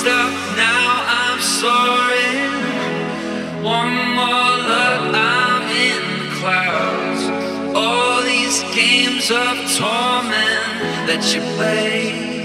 Stop now I'm soaring. One more look, I'm in the clouds. All these games of torment that you play.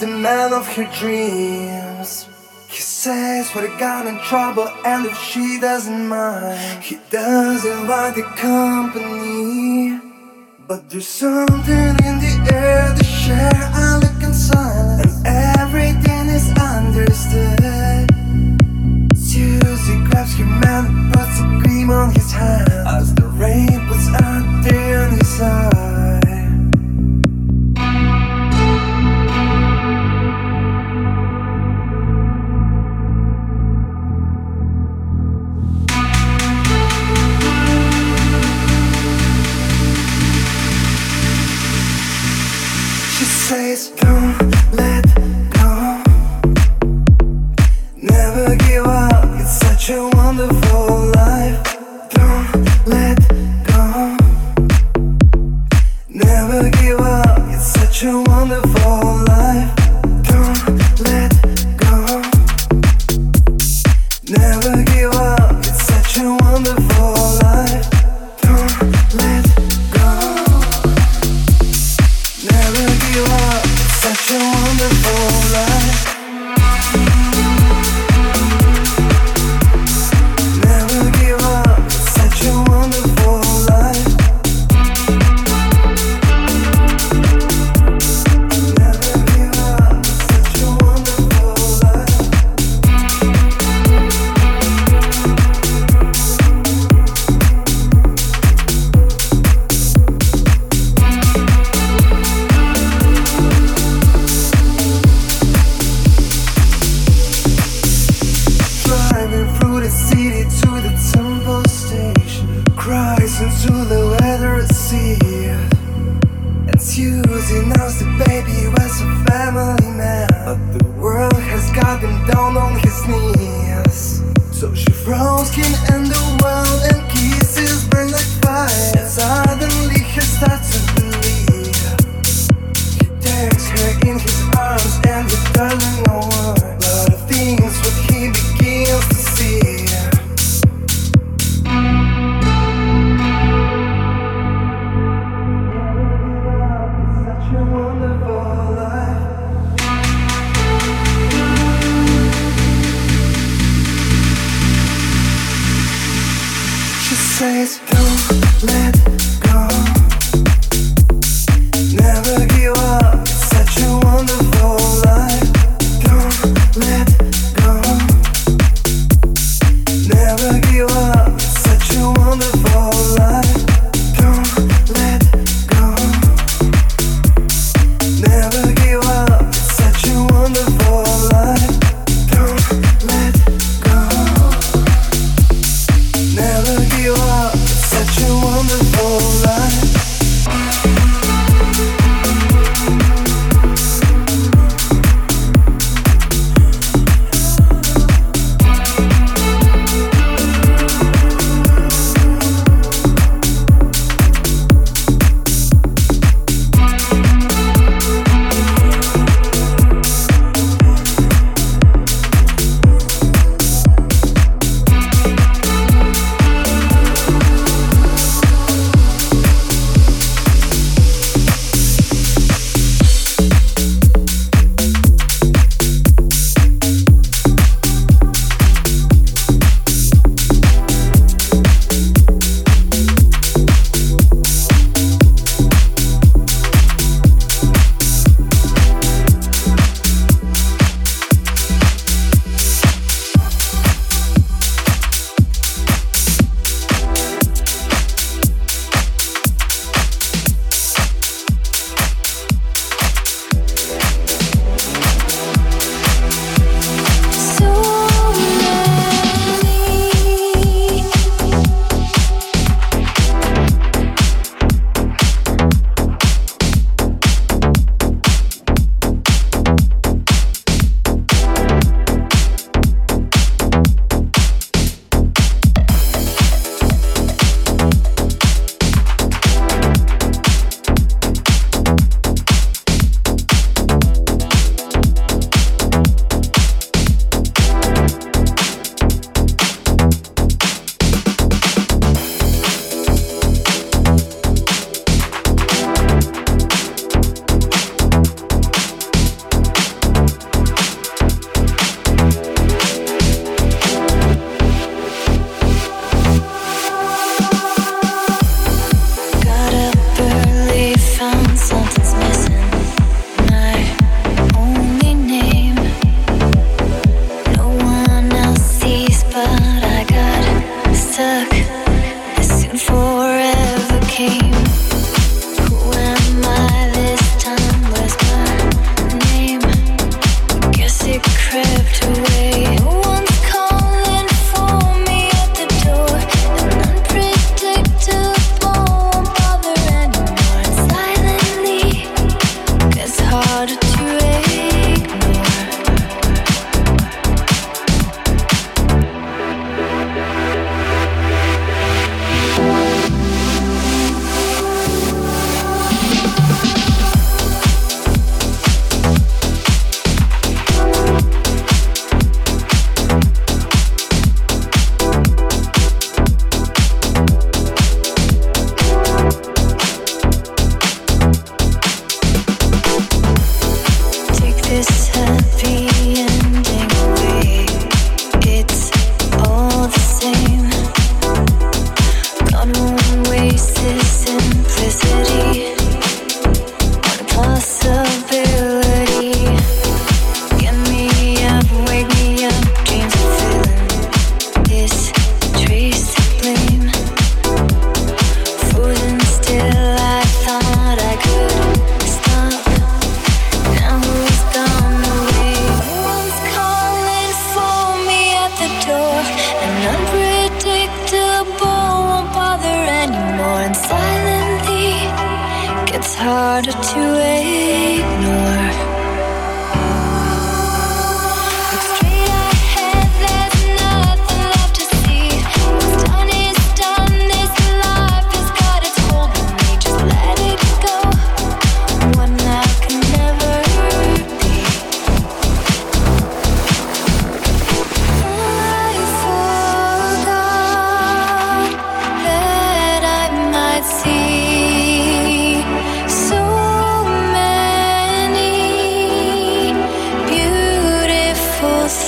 the man of her dreams. He says what he got in trouble, and if she doesn't mind, he doesn't like the company. But there's something in the air to share. I look in silence, and everything is understood. Susie grabs her man and puts a gleam on his hand as the rain puts out. trace through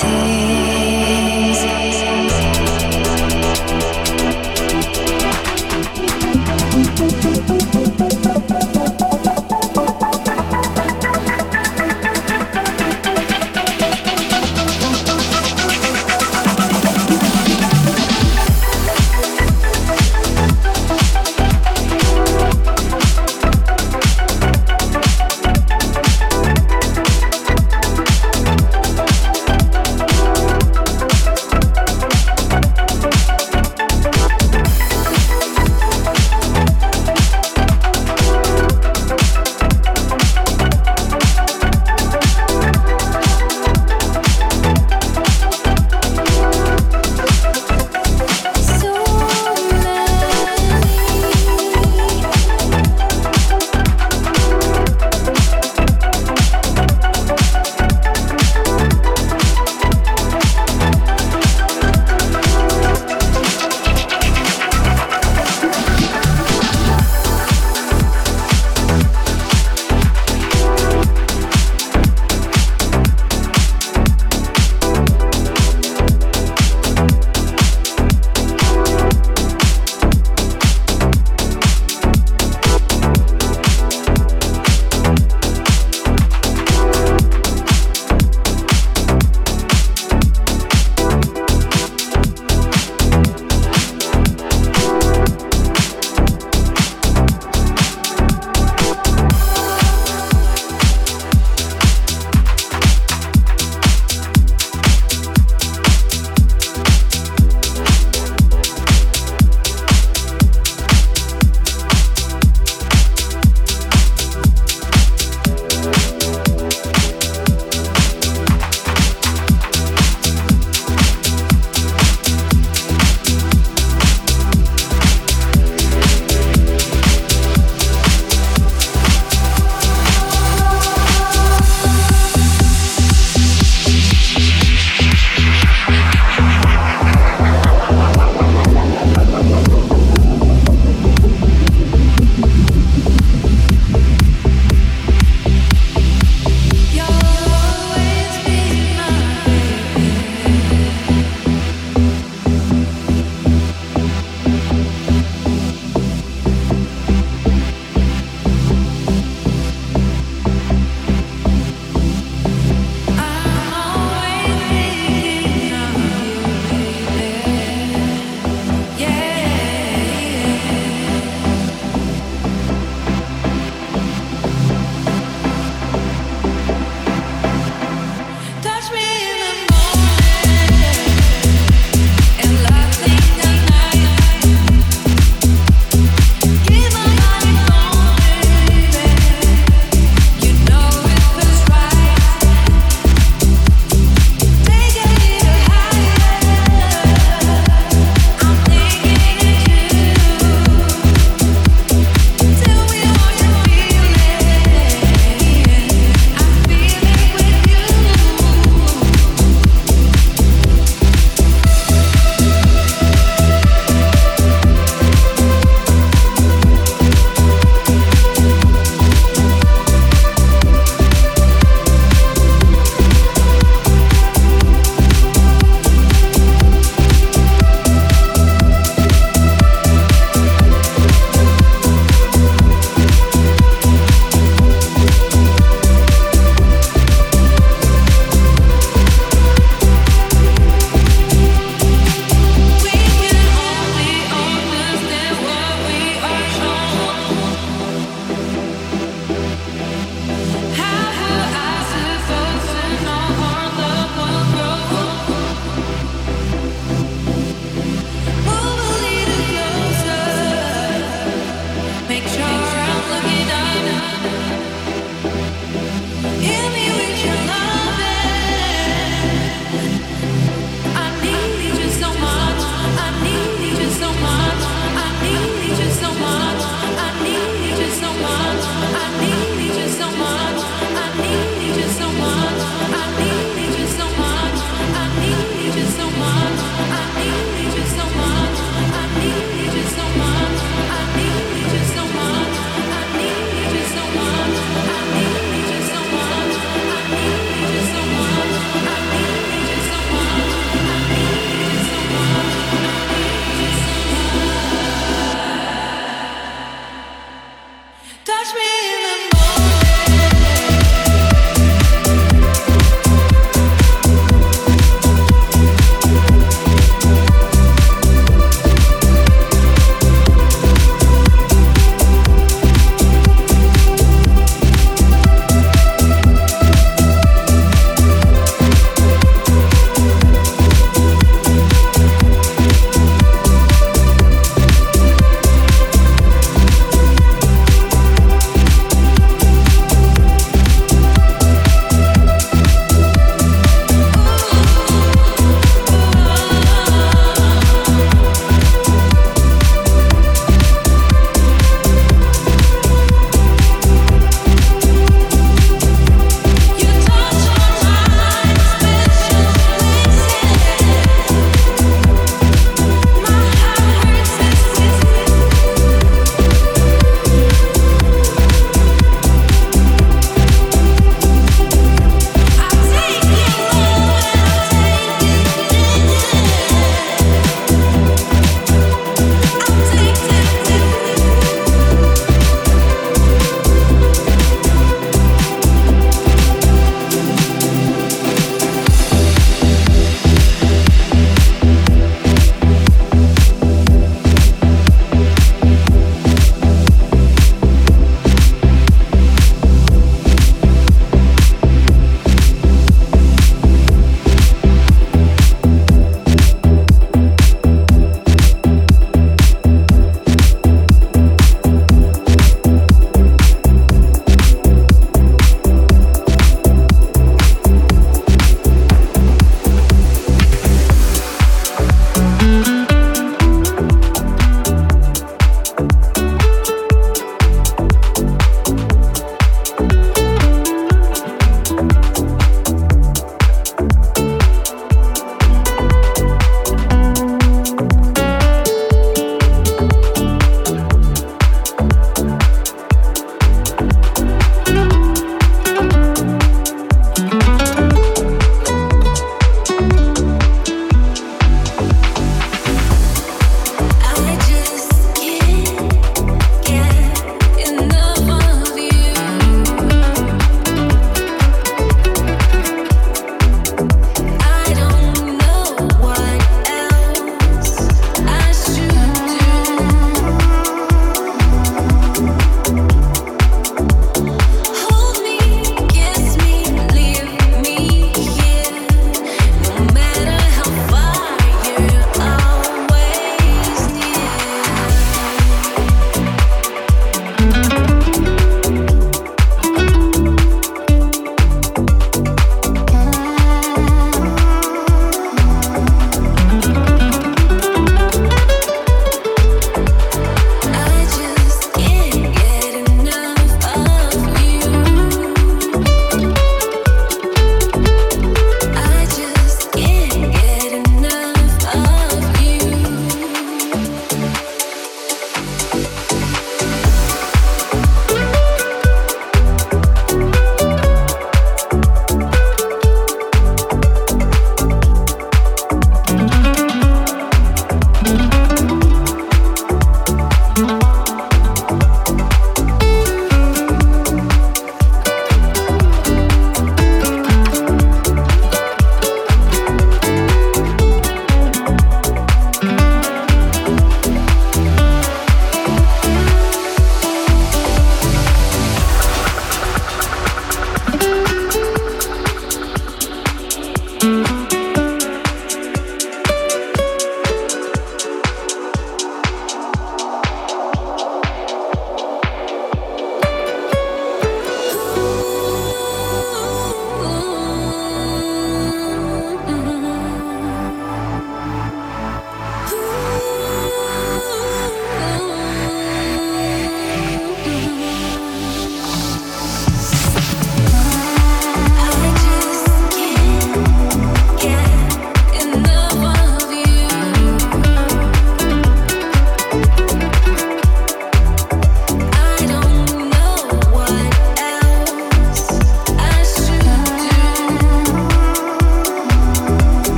see